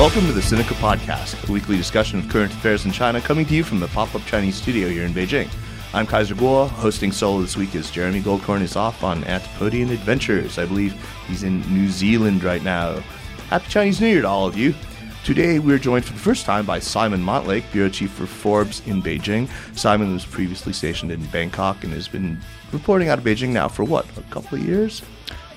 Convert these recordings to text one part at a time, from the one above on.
Welcome to the Sinica Podcast, a weekly discussion of current affairs in China, coming to you from the pop up Chinese studio here in Beijing. I'm Kaiser Kuo. Hosting solo this week is Jeremy Goldkorn is off on Antipodean Adventures. I believe he's in New Zealand right now. Happy Chinese New Year to all of you. Today, we're joined for the first time by Simon Montlake, bureau chief for Forbes in Beijing. Simon was previously stationed in Bangkok and has been reporting out of Beijing now for what, a couple of years?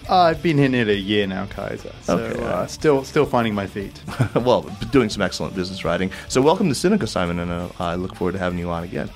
Uh, I've been here nearly a year now, Kaiser. So Okay. uh, still, still finding my feet. well, doing some excellent business writing. So, welcome to Sinica, Simon, and uh, I look forward to having you on again.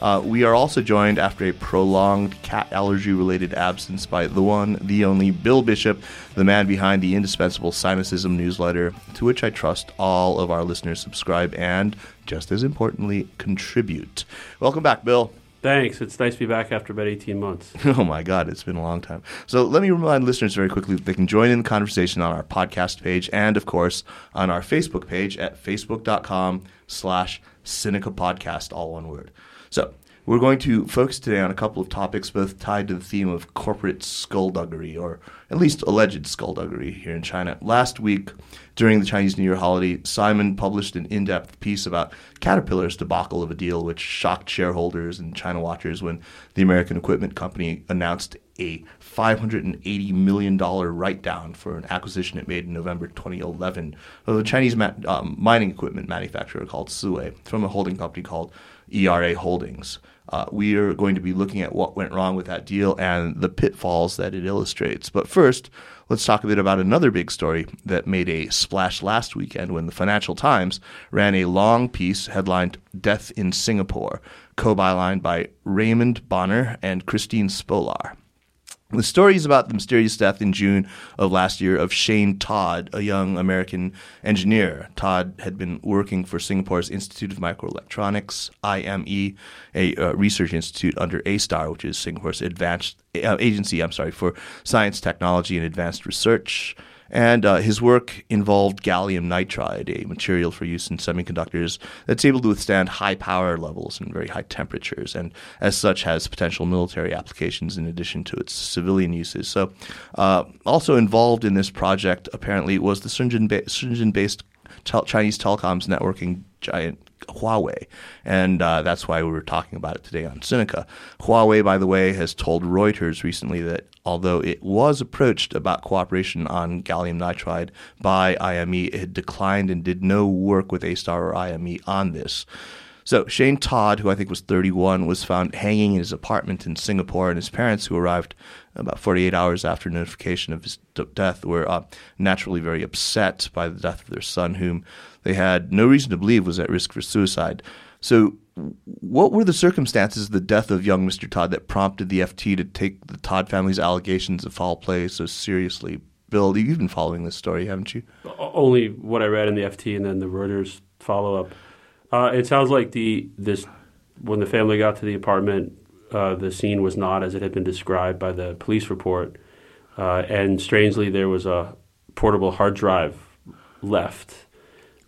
Uh, we are also joined after a prolonged cat allergy related absence by the one, the only Bill Bishop, the man behind the indispensable Sinocism newsletter, to which I trust all of our listeners subscribe and, just as importantly, contribute. Welcome back, Bill. Thanks. It's nice to be back after about 18 months. Oh my God, it's been a long time. So let me remind listeners very quickly that they can join in the conversation on our podcast page and, of course, on our Facebook page at facebook.com slash Sinica Podcast, all one word. So we're going to focus today on a couple of topics both tied to the theme of corporate skullduggery, or at least alleged skullduggery here in China. Last week, during the Chinese New Year holiday, Simon published an in depth piece about Caterpillar's debacle of a deal which shocked shareholders and China watchers when the American equipment company announced a $580 million write down for an acquisition it made in November 2011 of a Chinese ma- um, mining equipment manufacturer called Siwei from a holding company called ERA Holdings. Uh, we are going to be looking at what went wrong with that deal and the pitfalls that it illustrates. But first, let's talk a bit about another big story that made a splash last weekend when the Financial Times ran a long piece headlined Death in Singapore, co bylined by Raymond Bonner and Christine Spolar. The story is about the mysterious death in June of last year of Shane Todd, a young American engineer. Todd had been working for Singapore's Institute of Microelectronics, IME, a uh, research institute under ASTAR, which is Singapore's advanced uh, agency, I'm sorry, for science, technology, and advanced research. And uh, his work involved gallium nitride, a material for use in semiconductors that's able to withstand high power levels and very high temperatures, and as such has potential military applications in addition to its civilian uses. So, uh, also involved in this project apparently was the Shenzhen ba- Shenzhen-based tel- Chinese telecoms networking giant Huawei, and uh, that's why we were talking about it today on Sinica. Huawei, by the way, has told Reuters recently that although it was approached about cooperation on gallium nitride by IME, it declined and did no work with A-Star or IME on this. So Shane Todd, who I think was 31, was found hanging in his apartment in Singapore, and his parents, who arrived about 48 hours after notification of his death, were uh, naturally very upset by the death of their son, whom they had no reason to believe was at risk for suicide. So, what were the circumstances of the death of young Mr. Todd that prompted the FT to take the Todd family's allegations of foul play so seriously? Bill, you've been following this story, haven't you? Only what I read in the FT and then the Reuters follow up. Uh, it sounds like the this when the family got to the apartment, uh, the scene was not as it had been described by the police report, uh, and strangely there was a portable hard drive left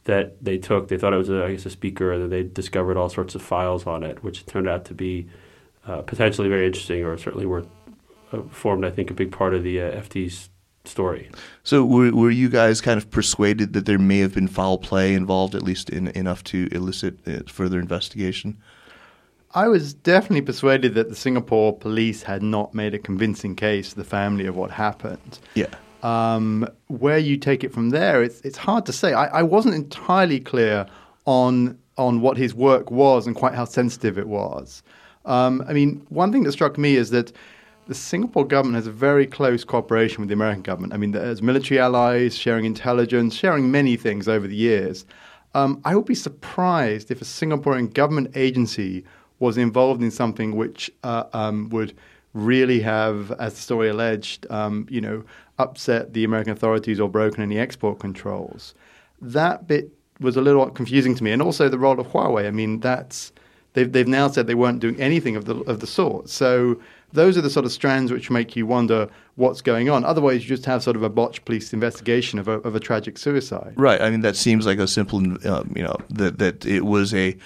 that they took. They thought it was, a, I guess, a speaker, and they discovered all sorts of files on it, which turned out to be uh, potentially very interesting, or certainly were uh, formed, I think, a big part of the uh, FT's story. So were, were you guys kind of persuaded that there may have been foul play involved, at least in, enough to elicit uh, further investigation? I was definitely persuaded that the Singapore police had not made a convincing case to the family of what happened. Yeah. Um, where you take it from there, it's it's hard to say. I, I wasn't entirely clear on on what his work was and quite how sensitive it was. Um, I mean, one thing that struck me is that the Singapore government has a very close cooperation with the American government. I mean, as military allies, sharing intelligence, sharing many things over the years. Um, I would be surprised if a Singaporean government agency was involved in something which uh, um, would really have, as the story alleged, um, you know, upset the American authorities or broken any export controls. That bit was a little confusing to me, and also the role of Huawei. I mean, that's they've they've now said they weren't doing anything of the of the sort. So those are the sort of strands which make you wonder what's going on. Otherwise, you just have sort of a botched police investigation of a, of a tragic suicide. Right. I mean, that seems like a simple, um, you know, that that it was a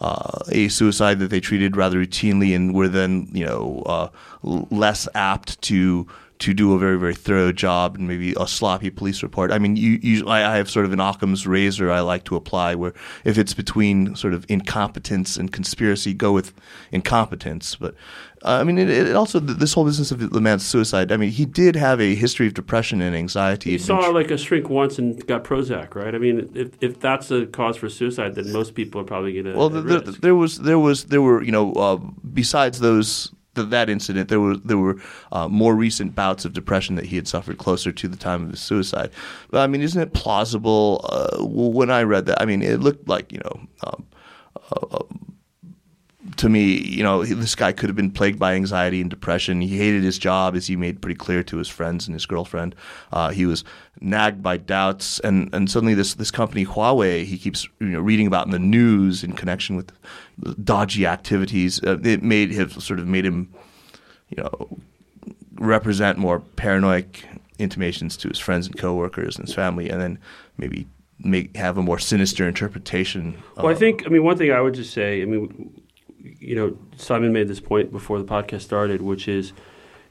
uh, a suicide that they treated rather routinely and were then, you know, uh, less apt to to do a very very thorough job and maybe a sloppy police report. I mean, you, you I, I have sort of an Occam's razor I like to apply where if it's between sort of incompetence and conspiracy, go with incompetence. But uh, I mean, it, it also this whole business of the man's suicide. I mean, he did have a history of depression and anxiety. He saw like a shrink once and got Prozac, right? I mean, if if that's a cause for suicide, then most people are probably going to. Well, the, the, there was there was there were you know uh, besides those that incident, there were there were uh, more recent bouts of depression that he had suffered closer to the time of his suicide. But I mean, isn't it plausible? Uh, when I read that, I mean, it looked like you know. Um, uh, to me, you know, this guy could have been plagued by anxiety and depression. He hated his job, as he made pretty clear to his friends and his girlfriend. Uh, he was nagged by doubts, and, and suddenly this this company Huawei, he keeps you know reading about in the news in connection with dodgy activities. Uh, it made him sort of made him, you know, represent more paranoid intimations to his friends and coworkers and his family, and then maybe make have a more sinister interpretation. Well, I think I mean one thing I would just say. I mean you know, Simon made this point before the podcast started, which is,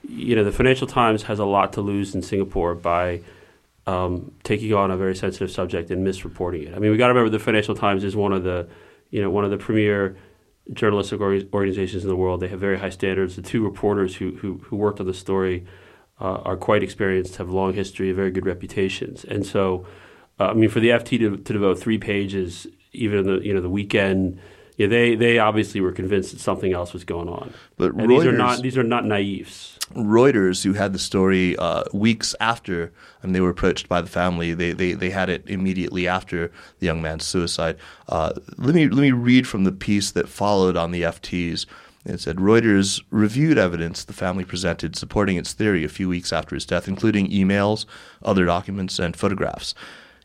you know, the Financial Times has a lot to lose in Singapore by um, taking on a very sensitive subject and misreporting it. I mean, we got to remember the Financial Times is one of the, you know, one of the premier journalistic organizations in the world. They have very high standards. The two reporters who who, who worked on the story uh, are quite experienced, have long history, very good reputations, and so, uh, I mean, for the FT to, to devote three pages, even the you know the weekend yeah, they they obviously were convinced that something else was going on. But and Reuters, these are not these are not naifs. Reuters, who had the story uh, weeks after, and they were approached by the family. They, they they had it immediately after the young man's suicide. Uh, let me let me read from the piece that followed on the FTs. It said Reuters reviewed evidence the family presented supporting its theory a few weeks after his death, including emails, other documents, and photographs.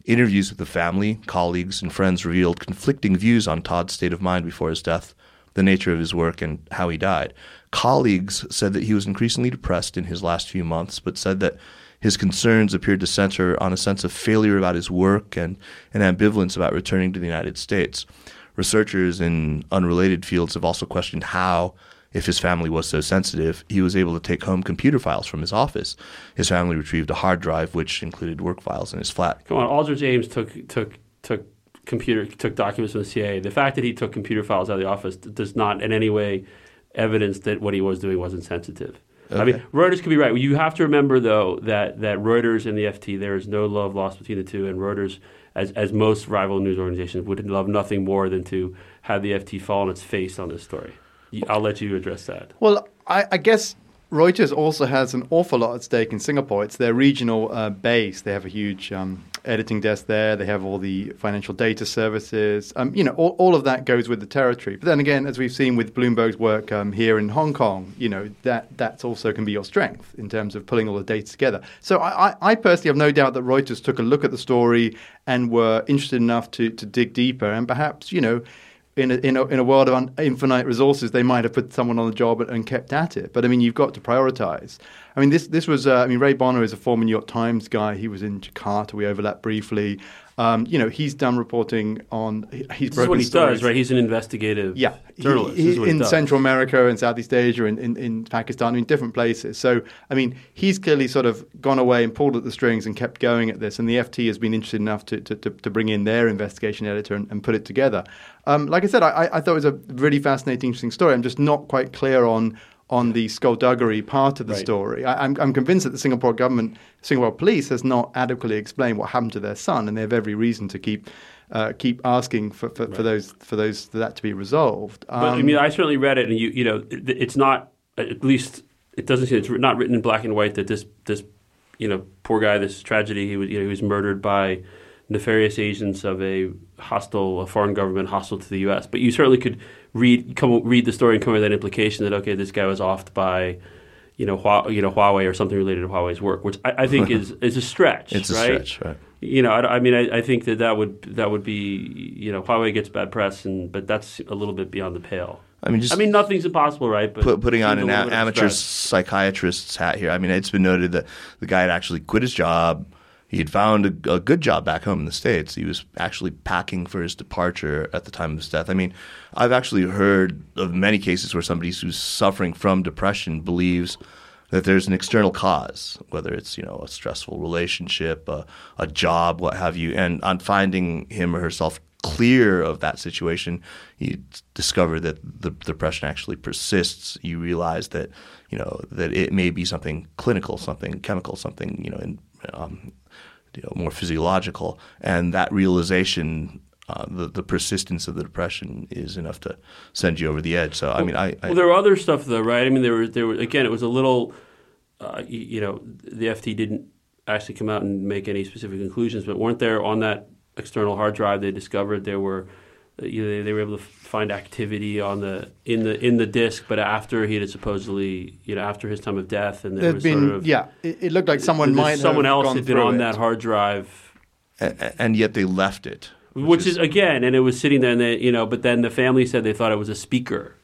Interviews with the family, colleagues, and friends revealed conflicting views on Todd's state of mind before his death, the nature of his work, and how he died. Colleagues said that he was increasingly depressed in his last few months, but said that his concerns appeared to center on a sense of failure about his work and an ambivalence about returning to the United States. Researchers in unrelated fields have also questioned how if his family was so sensitive, he was able to take home computer files from his office. His family retrieved a hard drive which included work files in his flat. Come on, Aldrich Ames took took took computer took documents from the CIA. The fact that he took computer files out of the office does not in any way evidence that what he was doing wasn't sensitive. Okay. I mean, Reuters could be right. You have to remember, though, that, that Reuters and the FT, there is no love lost between the two, and Reuters, as, as most rival news organizations, would love nothing more than to have the FT fall on its face on this story. I'll let you address that. Well, I, I, guess Reuters also has an awful lot at stake in Singapore. It's their regional uh, base. They have a huge um, editing desk there. They have all the financial data services. Um, you know, all, all, of that goes with the territory. But then again, as we've seen with Bloomberg's work um, here in Hong Kong, you know that that also can be your strength in terms of pulling all the data together. So I, I personally have no doubt that Reuters took a look at the story and were interested enough to to dig deeper and perhaps you know in a, in a, in a world of un, infinite resources, they might have put someone on the job and, and, kept at it. But I mean, you've got to prioritize. I mean, this this was. Uh, I mean, Ray Bonner is a former New York Times guy. He was in Jakarta. We overlapped briefly. Um, you know, he's done reporting on. He's broken. this is what he stories. does, right? He's an investigative yeah, journalist. He, he, in Central America and Southeast Asia and in, in, Pakistan, in different places. So, I mean, he's clearly sort of gone away and pulled at the strings and kept going at this. And the FT has been interested enough to, to, to, to bring in their investigation editor and, and put it together. Um, like I said, I, I thought it was a really fascinating, interesting story. I'm just not quite clear on on the skullduggery part of the right. story. I, am I'm, I'm convinced that the Singapore government, Singapore police, has not adequately explained what happened to their son, and they have every reason to keep uh, keep asking for, for, right. for, those for those for that to be resolved. Um, but I mean, I certainly read it, and you you know, it's not at least it doesn't seem it's not written in black and white that this this you know poor guy, this tragedy, he was you know he was murdered by nefarious agents of a hostile, a foreign government hostile to the U.S. But you certainly could read come read the story and come with that implication that okay, this guy was offed by you know, Hua, you know Huawei or something related to Huawei's work, which I, I think is is a stretch. it's right? a stretch, right? You know, I, I mean, I, I, think that that would that would be you know Huawei gets bad press, and but that's a little bit beyond the pale. I mean, just I mean, nothing's impossible, right? But put, putting on an a- amateur psychiatrist's hat here. I mean, it's been noted that the guy had actually quit his job he had found a, a, good job back home in the States. He was actually packing for his departure at the time of his death. I mean, I've actually heard of many cases where somebody who's suffering from depression believes that there's an external cause, whether it's you know a stressful relationship, a, a job, what have you, and on finding him or herself clear of that situation, you discover that the depression actually persists. You realize that you know that it may be something clinical, something chemical, something you know, in, um, you know more physiological, and that realization. Uh, the the persistence of the depression is enough to send you over the edge. So I mean, I, I well, there were other stuff though, right? I mean, there were there were again, it was a little, uh, you, you know, the FT didn't actually come out and make any specific conclusions, but weren't there on that external hard drive they discovered there were you know, they were able to find activity on the in the in the disk, but after he had supposedly, you know, after his time of death, and there There'd was been, sort of yeah, it, it looked like someone might someone have else gone had been on it. that hard drive, and, and yet they left it, which, is, again, and it was sitting there, and they, you know, but then the family said they thought it was a speaker.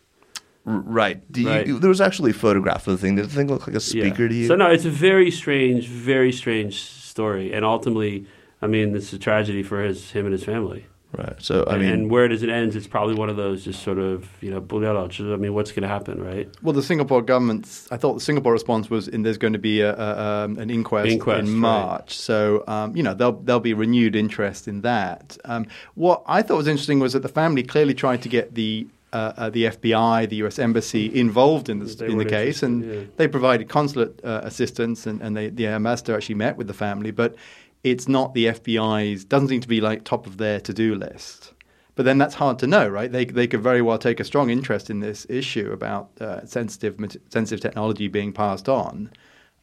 Right. Do you- Right. there was actually a photograph of the thing. Did the thing look like a speaker Yeah. to you? So no, it's a very strange, very strange story, and ultimately, I mean, it's a tragedy for his him and his family. Right. So I and, mean, and where does it end? It's probably one of those just sort of you know, I mean, what's going to happen, right? Well, the Singapore government's. I thought the Singapore response was in there's going to be a, a, um, an inquest, Inquest, in right. March. So um, you know there'll there'll be renewed interest in that. Um, what I thought was interesting was that the family clearly tried to get the. Uh, uh, the FBI, the U.S. Embassy involved in the, in the case, and yeah. they provided consulate uh, assistance, and, and they, the ambassador actually met with the family. But it's not the FBI's. Doesn't seem to be like top of their to-do list. But then that's hard to know, right? They they could very well take a strong interest in this issue about uh, sensitive sensitive technology being passed on,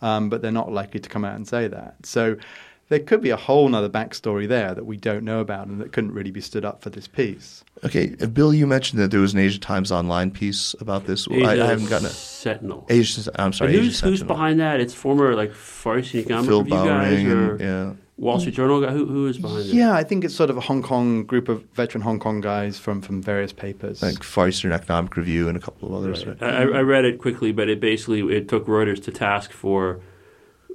um, but they're not likely to come out and say that. So there could be a whole other backstory there that we don't know about and that couldn't really be stood up for this piece. okay, uh, Bill, you mentioned that there was an Asia Times online piece about this. I, I haven't gotten it. Sentinel. Asia, I'm sorry, Asia who's, who's behind that? It's former like Far Eastern Economic Phil Review guys or and, yeah. Wall Street Journal guy. Who, who is behind it? Yeah, I think it's sort of a Hong Kong group of veteran Hong Kong guys from from various papers. like Far Eastern Economic Review and a couple of others. Right. Right. I, I read it quickly, but it basically it took Reuters to task for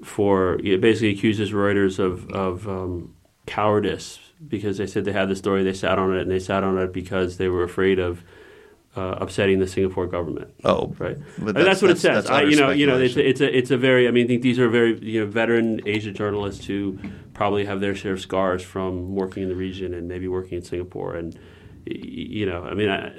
for it basically accuses Reuters of of um, cowardice because they said they had the story, they sat on it, and they sat on it because they were afraid of uh, upsetting the Singapore government. Oh, Right, But and that's, what it says. that's I, you know, you know, it's a, it's a it's a very. I mean, I think these are very you know veteran Asia journalists who probably have their share of scars from working in the region and maybe working in Singapore. And you know, I mean, I,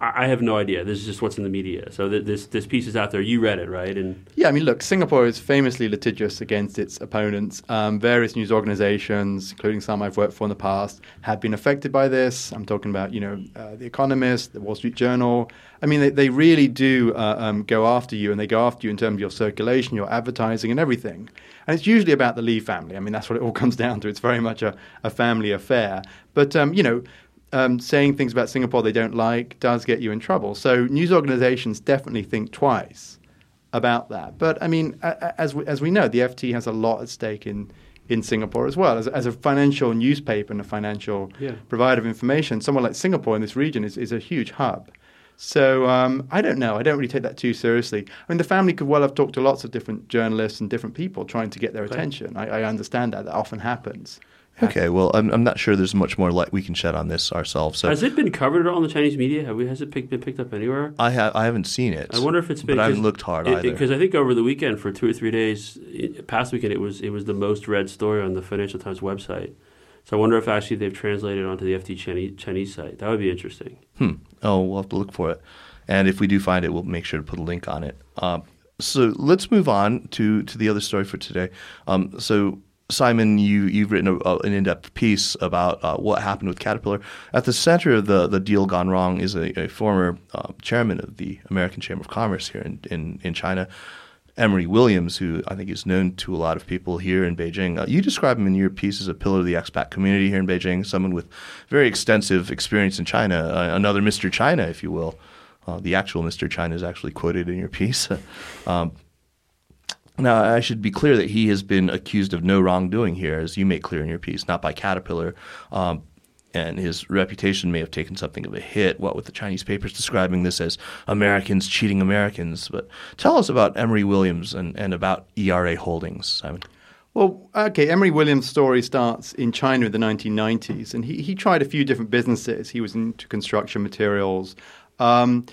I have no idea. This is just what's in the media. So th- this this piece is out there. You read it, right? And Yeah, I mean, look, Singapore is famously litigious against its opponents. Um, various news organizations, including some I've worked for in the past, have been affected by this. I'm talking about, you know, uh, The Economist, The Wall Street Journal. I mean, they, they really do uh, um, go after you, and they go after you in terms of your circulation, your advertising, and everything. And it's usually about the Lee family. I mean, that's what it all comes down to. It's very much a, a family affair. But, um, you know, um, saying things about Singapore they don't like does get you in trouble. So news organizations definitely think twice about that. But I mean, as we, as we know, the FT has a lot at stake in in Singapore as well. As, a- as a financial newspaper and a financial Yeah. provider of information, someone like Singapore in this region is, is a huge hub. So um, I don't know. I don't really take that too seriously. I mean, the family could well have talked to lots of different journalists and different people trying to get their attention. I, I understand that. That often happens. Okay, well, I'm, I'm not sure there's much more light we can shed on this ourselves. So has it been covered at all in the Chinese media? Have we? Has it picked, been picked up anywhere? I have I haven't seen it. I wonder if it's been. but I haven't looked hard either. Because I think over the weekend for two or three days, i- past weekend, it was it was the most read story on the Financial Times website. So I wonder if actually they've translated onto the FT Chinese, Chinese site. That would be interesting. Hmm. Oh, we'll have to look for it. And if we do find it, we'll make sure to put a link on it. Um, so let's move on to, to the other story for today. Um, so, Simon, you, you've written a, a, an in depth piece about uh, what happened with Caterpillar. At the center of the, the deal gone wrong is a, a former uh, chairman of the American Chamber of Commerce here in, in, in China. Emery Williams, who I think is known to a lot of people here in Beijing. Uh, you describe him in your piece as a pillar of the expat community here in Beijing, someone with very extensive experience in China, uh, another Mr. China, if you will. Uh, the actual Mr. China is actually quoted in your piece. um, now, I should be clear that he has been accused of no wrongdoing here, as you make clear in your piece, not by Caterpillar. Um, and his reputation may have taken something of a hit, what with the Chinese papers describing this as Americans cheating Americans. But tell us about Emery Williams and, and about ERA Holdings, Simon. Well, okay, Emery Williams' story starts in China in the 1990s, and he, he tried a few different businesses. He was into construction materials. Um,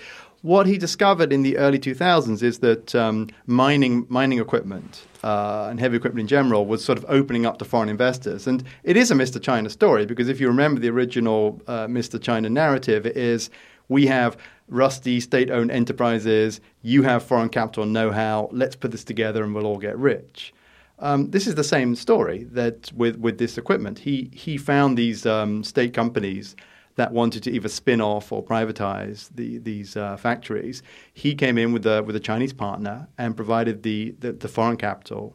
what he discovered in the early 2000s is that um, mining mining equipment uh, and heavy equipment in general was sort of opening up to foreign investors. And it is a Mr. China story because if you remember the original uh, Mr. China narrative, it is we have rusty state owned enterprises, you have foreign capital know how, let's put this together and we'll all get rich. Um, this is the same story that with, with this equipment. He, he found these um, state companies that wanted to either spin off or privatize the, these uh, factories. He came in with a, with a Chinese partner and provided the, the, the foreign capital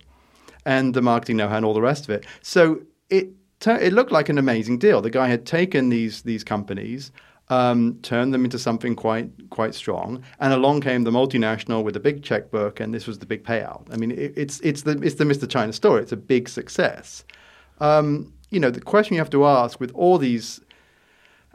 and the marketing know how and all the rest of it. So it, it looked like an amazing deal. The guy had taken these, these companies um, turned them into something quite quite strong. And along came the multinational with a big checkbook, and this was the big payout. I mean, it, it's it's the it's the Mr. China story. It's a big success. Um, you know, the question you have to ask with all these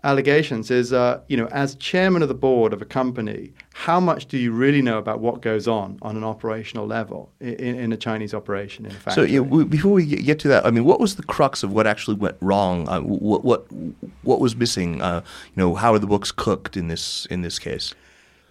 allegations is, uh, you know, as chairman of the board of a company, how much do you really know about what goes on on an operational level in, in a Chinese operation? In fact, so yeah, we, before we get to that, I mean, what was the crux of what actually went wrong? Uh, what what what was missing? Uh, you know, how are the books cooked in this in this case?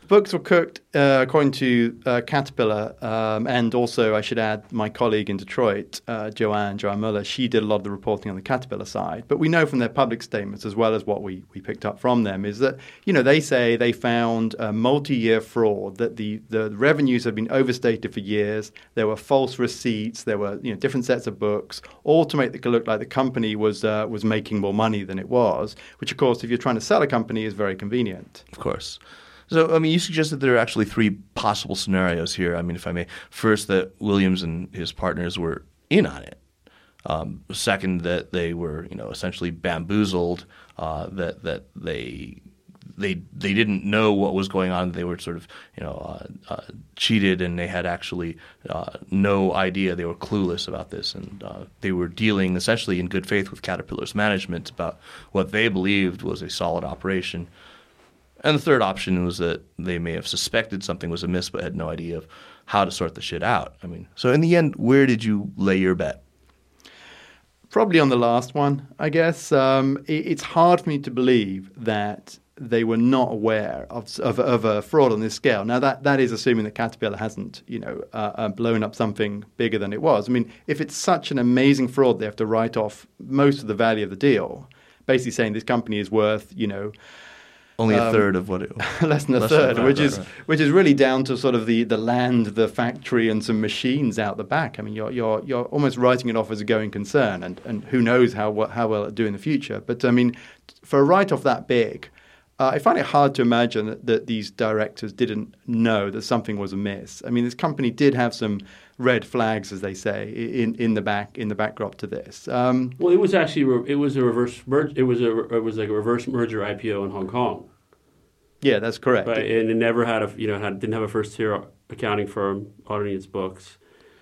Books were cooked uh, according to uh, Caterpillar, um, and also I should add my colleague in Detroit, uh, Joann Joann Muller. She did a lot of the reporting on the Caterpillar side, but we know from their public statements as well as what we, we picked up from them is that you know they say they found a multi-year fraud that the the revenues have been overstated for years. There were false receipts. There were you know different sets of books, all to make it look like the company was uh, was making more money than it was. Which of course, if you're trying to sell a company, is very convenient. Of course. So, I mean, you suggested there are actually three possible scenarios here. I mean, if I may. First, that Williams and his partners were in on it. Um, second, that they were, you know, essentially bamboozled. Uh, that that they they they didn't know what was going on. They were sort of, you know, uh, uh, cheated, and they had actually uh, no idea. They were clueless about this, and uh, they were dealing essentially in good faith with Caterpillar's management about what they believed was a solid operation. And the third option was that they may have suspected something was amiss but had no idea of how to sort the shit out. I mean, so in the end, where did you lay your bet? Probably on the last one, I guess. Um, it, it's hard for me to believe that they were not aware of, of, of, a fraud on this scale. Now, that, that is assuming that Caterpillar hasn't, you know, uh, uh, blown up something bigger than it was. I mean, if it's such an amazing fraud, they have to write off most of the value of the deal, basically saying this company is worth, you know, only a um, third of what it less than a less third, than which is right. which is really down to sort of the, the land, the factory, and some machines out the back. I mean, you're you're you're almost writing it off as a going concern, and, and who knows how what, how well it'll do in the future. But I mean, for a write off that big, uh, I find it hard to imagine that, that, these directors didn't know that something was amiss. I mean, this company did have some red flags, as they say, in, in the back in the backdrop to this. Um, well, it was actually it was a reverse merge. It was a it was like a reverse merger IPO in Hong Kong. Yeah, that's correct. Right, and it never had a you know had, didn't have a first tier accounting firm auditing its books,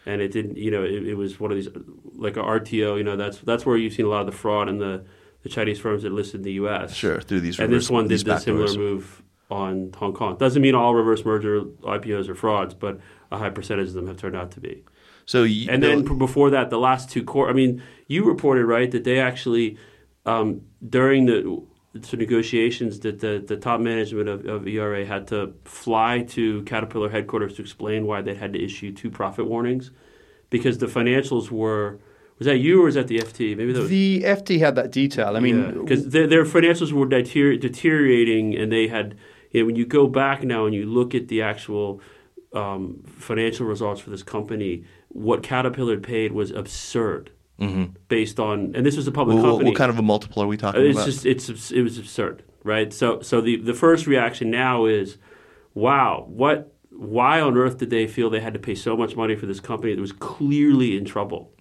and it didn't you know it, it was one of these like a RTO. You know that's that's where you've seen a lot of the fraud in the the Chinese firms that listed in the U.S. Sure, through these and this one did the similar move on Hong Kong. Doesn't mean all reverse merger IPOs are frauds, but a high percentage of them have turned out to be. So, you, and then before that, the last two core. I mean, you reported right that they actually um, during the negotiations that the, the top management of, of ERA had to fly to Caterpillar headquarters to explain why they had to issue two profit warnings because the financials were was that you or was that the FT? Maybe the, the FT had that detail. I mean, because yeah, their, their, financials were deter- deteriorating, and they had. You know, when you go back now and you look at the actual um, financial results for this company, what Caterpillar paid was absurd. Mm-hmm. Based on, and this was a public well, company. What kind of a multiple are we talking it's about? Just, it's it was absurd, right? So so the the first reaction now is, wow, what? Why on earth did they feel they had to pay so much money for this company that was clearly in trouble?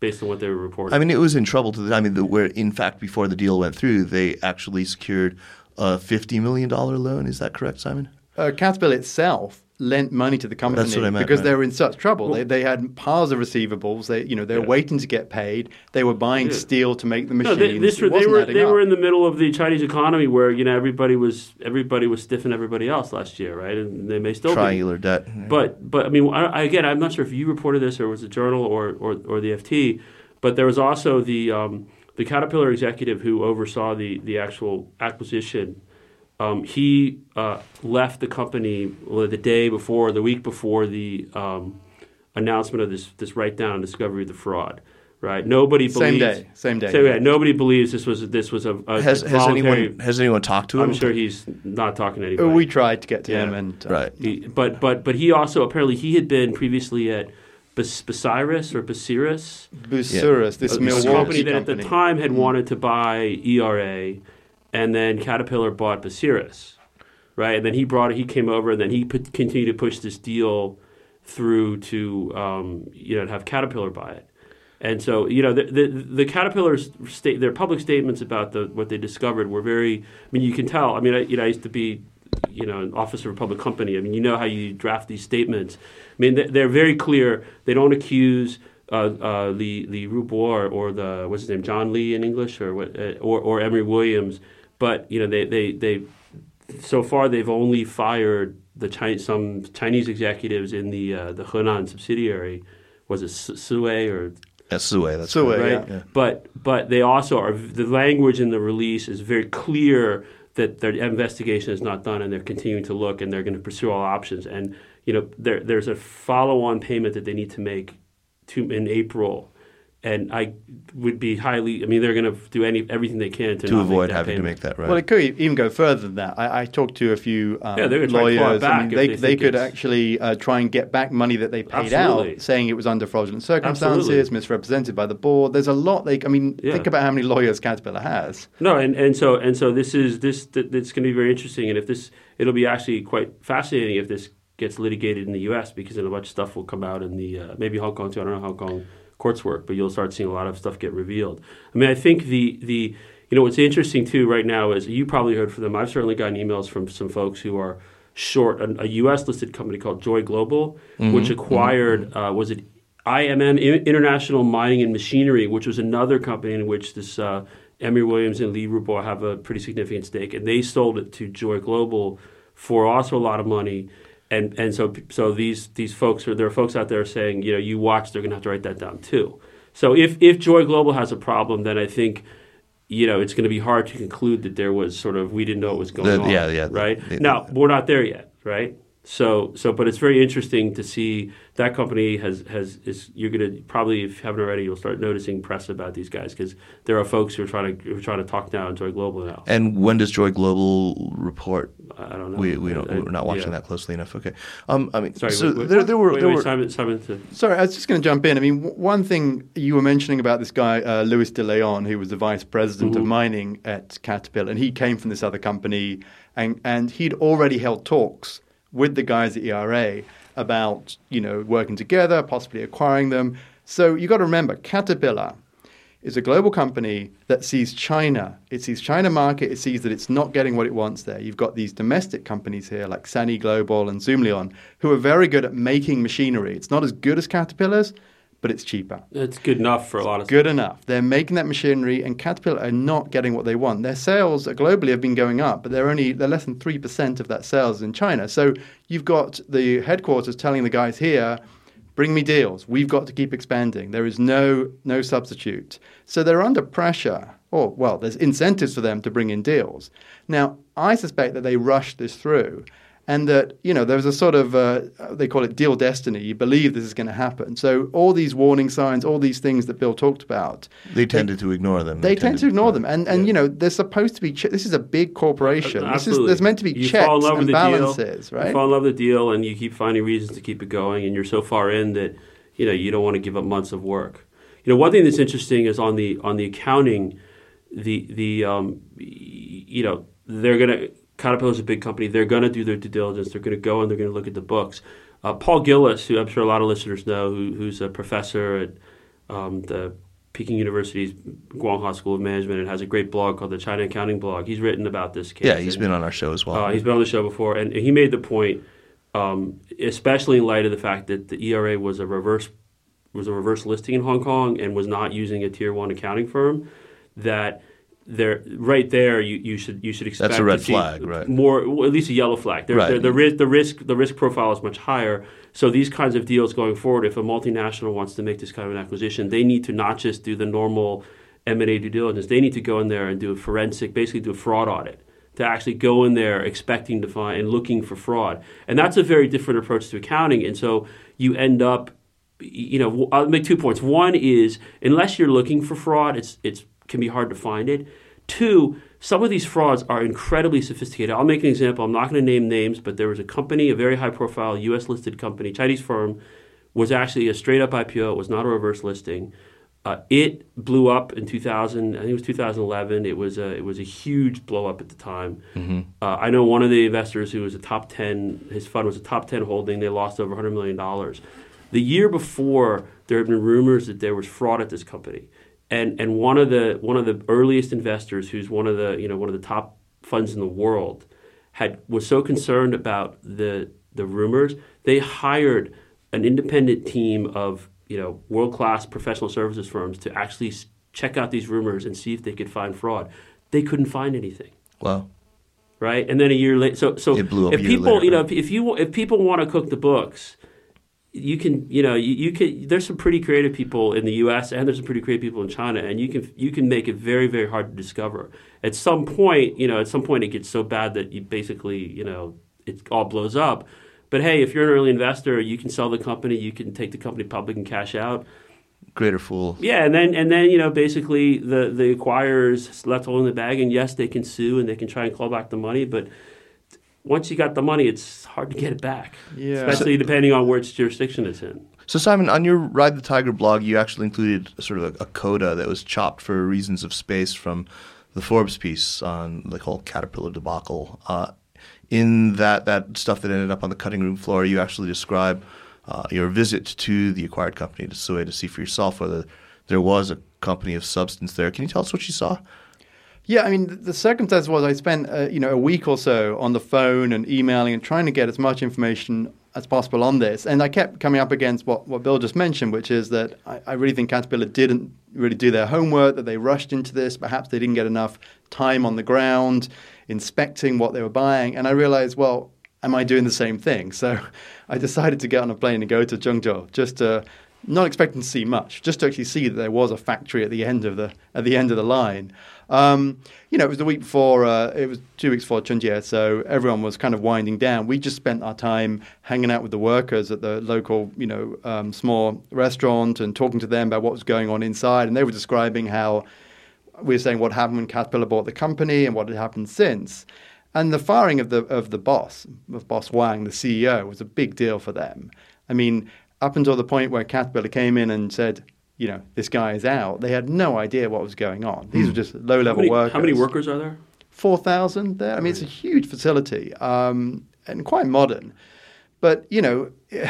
Based on what they were reporting. I mean, it was in trouble to the. I mean, the, where in fact before the deal went through, they actually secured a fifty million dollar loan. Is that correct, Simon? Uh, Caterpillar itself lent money to the company meant, because right. they were in such trouble. Well, they, they had piles of receivables. They you know they were yeah. waiting to get paid. They were buying yeah. steel to make the machines. No, they, this, they were they up. were in the middle of the Chinese economy where you know everybody was everybody was stiffing everybody else last year, right? And they may still triangular be. debt. But but I mean I, again I'm not sure if you reported this or was it Journal or or, or the FT, but there was also the um, the Caterpillar executive who oversaw the the actual acquisition um, he uh, left the company the day before, the week before the um, announcement of this this write down and discovery of the fraud. Right? Nobody Same believes. day, same day. So, yeah, nobody believes this was this was a, a Has, has anyone has anyone talked to him? I'm sure he's not talking to Uh, anybody. We tried to get to Yeah. him, and uh, right. He- but but but he also apparently he had been previously at Bas- Basiris or Basiris, Bucyrus, this a- a Milwaukee company that at the time had wanted to buy ERA, and then Caterpillar bought Basiris, right? And then he brought he came over, and then he put, continued to push this deal through to um, you know to have Caterpillar buy it. And so, you know, the the, the Caterpillar's state their public statements about the what they discovered were very. I mean, you can tell. I mean, I, you know, I used to be, you know, an officer of a public company. I mean, you know how you draft these statements. I mean, they- they're very clear. They don't accuse uh, uh, the the Rubo or the what's his name, John Lee in English, or what, uh, or or Emery Williams. But you know, they they they so far they've only fired the Chi- some Chinese executives in the uh, the Henan subsidiary. Was it Su- Sue or That's Sue. That's Sue, right. right? yeah. But but they also are the language in the release is very clear that their investigation is not done and they're continuing to look and they're going to pursue all options and you know there there's a follow-on payment that they need to make to in April and I would be highly I mean they're going to do any everything they can to, To avoid that having to make that right. Well, it could even go further than that. I, I talked to a few um, Yeah, they're gonna try to claw it lawyers. back I mean, they, they they could it's- actually uh, try and get back money that they paid Absolutely. out, saying it was under fraudulent circumstances, Absolutely. misrepresented by the board. There's a lot. They, I mean, Yeah. think about how many lawyers Caterpillar has. No, and, and so and so this is this th- it's going to be very interesting, and if this it'll be actually quite fascinating if this gets litigated in the U.S. because then a bunch of stuff will come out in the uh, maybe Hong Kong too. I don't know Hong Kong courts work, but you'll start seeing a lot of stuff get revealed. I mean, I think the the you know what's interesting too right now is you probably heard from them. I've certainly gotten emails from some folks who are short a, a U.S. listed company called Joy Global, which acquired uh, was it IMM International Mining and Machinery, which was another company in which this uh, Emery Williams and Lee Rubo have a pretty significant stake, and they sold it to Joy Global for also a lot of money. And and so so these these folks are there are folks out there saying you know you watch they're going to have to write that down too. So if if Joy Global has a problem, then I think you know it's going to be hard to conclude that there was sort of we didn't know what was going The- on. yeah, yeah. Right The- now we're not there yet. Right. So so but it's very interesting to see that company has has is you're going to probably if you haven't already you'll start noticing press about these guys because there are folks who are trying to who are trying to talk down Joy Global now. and when does Joy Global report? I don't know. We we don't I- I- we're not watching yeah. that closely enough. Okay. Um. I mean, Sorry. so wait, wait, there there were wait, there wait, were Simon, Simon to, Sorry, I was just going to jump in. I mean, w- one thing you were mentioning about this guy, uh, Louis de Leon, who was the vice president of Mhm. mining at Caterpillar, and he came from this other company, and, and he'd already held talks with the guys at ERA about, you know, working together, possibly acquiring them. So you've got to remember, Caterpillar is a global company that sees China. It sees China market. It sees that it's not getting what it wants there. You've got these domestic companies here like Sany Global and Zoomlion who are very good at making machinery. It's not as good as Caterpillar's, but it's cheaper. it's good enough for a lot of Good enough. They're making that machinery, and Caterpillar are not getting what they want. Their sales globally have been going up, but they're only they're less than three percent of that sales in China. So you've got the headquarters telling the guys here, "Bring me deals. We've got to keep expanding. There is no no substitute." So they're under pressure. Or well, there's incentives for them to bring in deals. Now I suspect that they rushed this through. And that you know there was a sort of uh, they call it deal destiny. You believe this is going to happen. So all these warning signs, all these things that Bill talked about, they tended to ignore them. they tend to ignore them. And and Yeah. you know they're supposed to be. Che- this is a big corporation. This is Absolutely. there's meant to be you checks fall in love and with the balances, deal, right? You fall in love with the deal, and you keep finding reasons to keep it going, and you're so far in that you know you don't want to give up months of work. You know, one thing that's interesting is on the on the accounting, the the um, you know they're gonna Caterpillar's a big company. They're gonna do their due diligence. They're gonna go and they're gonna look at the books. Uh, Paul Gillis, who I'm sure a lot of listeners know, who, who's a professor at um, the Peking University's Guanghua School of Management and has a great blog called the China Accounting Blog. He's written about this case. Yeah, he's And- been on our show as well. uh, he's been on the show before, and he made the point, um, especially in light of the fact that the ERA was a reverse was a reverse listing in Hong Kong and was not using a tier one accounting firm, that there right there you, you should you should expect that's a red flag, right. More well, at least a yellow flag. There, Right. there- the risk the risk the risk profile is much higher. So these kinds of deals going forward, if a multinational wants to make this kind of an acquisition, they need to not just do the normal M and A due diligence. They need to go in there and do a forensic, basically do a fraud audit to actually go in there expecting to find and looking for fraud. And that's a very different approach to accounting. And so you end up, you know, I'll make two points. One is unless you're looking for fraud, it's it's can be hard to find it. Two, some of these frauds are incredibly sophisticated. I'll make an example. I'm not going to name names, but there was a company, a very high profile US listed company, Chinese firm, was actually a straight up IPO. It was not a reverse listing. Uh, it blew up in 2000. I think it was 2011. It was a it was a huge blow up at the time. Mm-hmm. Uh, I know one of the investors who was a top 10. His fund was a top 10 holding. They lost over 100 million dollars. The year before, there had been rumors that there was fraud at this company, and and one of the one of the earliest investors, who's one of the you know one of the top funds in the world, had was so concerned about the the rumors they hired an independent team of you know world class professional services firms to actually check out these rumors and see if they could find fraud. They couldn't find anything. Wow. Right, and then a year later, so so It blew up if people, later, you know, right? if you if people want to cook the books, you can, you know, you, you can. There's some pretty creative people in the U.S. and there's some pretty creative people in China, and you can you can make it very very hard to discover. At some point, you know, at some point it gets so bad that you basically, you know, it all blows up. But hey, if you're an early investor, you can sell the company, you can take the company public and cash out. Greater fool. Yeah, and then and then you know basically the the acquirers left holding the bag, and yes, they can sue and they can try and claw back the money, but once you got the money, it's hard to get it back. Yeah. especially depending on where its jurisdiction it's in. So Simon, on your Ride the Tiger blog, you actually included sort of a, a coda that was chopped for reasons of space from the Forbes piece on the whole Caterpillar debacle. Uh, in that that stuff that ended up on the cutting room floor, you actually describe uh, your visit to the acquired company to Sui to see for yourself whether there was a company of substance there. Can you tell us what you saw? Yeah, I mean, the- circumstance was I spent uh, you know a week or so on the phone and emailing and trying to get as much information as possible on this, and I kept coming up against what, what Bill just mentioned, which is that I, I really think Caterpillar didn't really do their homework, that they rushed into this, perhaps they didn't get enough time on the ground inspecting what they were buying, and I realized, well, am I doing the same thing? So I decided to get on a plane and go to Zhengzhou just to not expecting to see much, just to actually see that there was a factory at the end of the at the end of the line. Um, you know, it was the week before. Uh, it was two weeks before Chunjie, so everyone was kind of winding down. We just spent our time hanging out with the workers at the local, you know, um, small restaurant and talking to them about what was going on inside. And they were describing how we were saying what happened when Caterpillar bought the company and what had happened since. And the firing of the of the boss, of Boss Wang, the CEO, was a big deal for them. I mean, up until the point where Caterpillar came in and said, you know, this guy is out, they had no idea what was going on. These were just low level workers. how many workers are there? 4,000 there. I mean, it's a huge facility um, and quite modern. But, you know,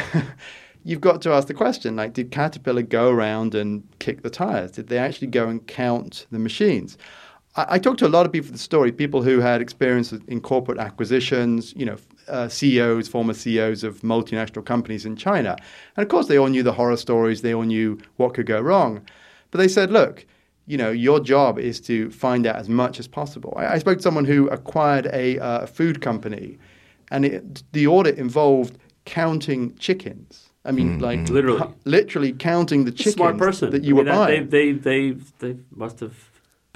you've got to ask the question like, did Caterpillar go around and kick the tires? Did they actually go and count the machines? I, I talked to a lot of people for the story, people who had experience in corporate acquisitions, you know, uh, CEOs, former CEOs of multinational companies in China. And of course, they all knew the horror stories, they all knew what could go wrong. But they said, look, you know, your job is to find out as much as possible. I, I spoke to someone who acquired a uh, food company, and it, the audit involved counting chickens. I mean, like Literally. literally counting the chickens Smart person that you I were mean, that- buying. They, they, they, they must have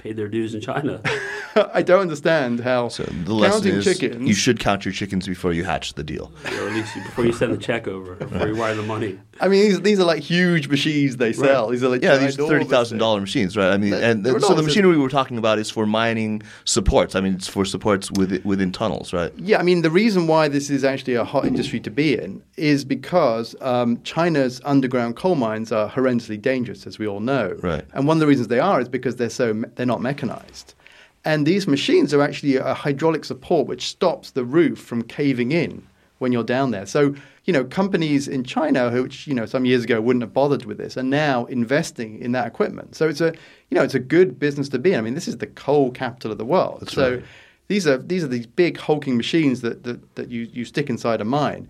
paid their dues in China. I don't understand how So the lesson counting is chickens. you should count your chickens before you hatch the deal. or at least before you send the check over, before you wire the money. I mean, these, these are like huge machines they sell. These are like Yeah, these thirty thousand dollar machines, right? I mean, and they're so the machinery we're talking about is for mining supports. I mean, it's for supports within, within tunnels, right? Yeah, I mean, the reason why this is actually a hot industry to be in is because um, China's underground coal mines are horrendously dangerous, as we all know. Right. And one of the reasons they are is because they're so they're not mechanized, and these machines are actually a hydraulic support which stops the roof from caving in when you're down there. So you know, companies in China, which you know some years ago wouldn't have bothered with this, are now investing in that equipment. So it's a you know it's a good business to be in. I mean, this is the coal capital of the world. That's so right. these are these are these big hulking machines that, that, that you, you stick inside a mine,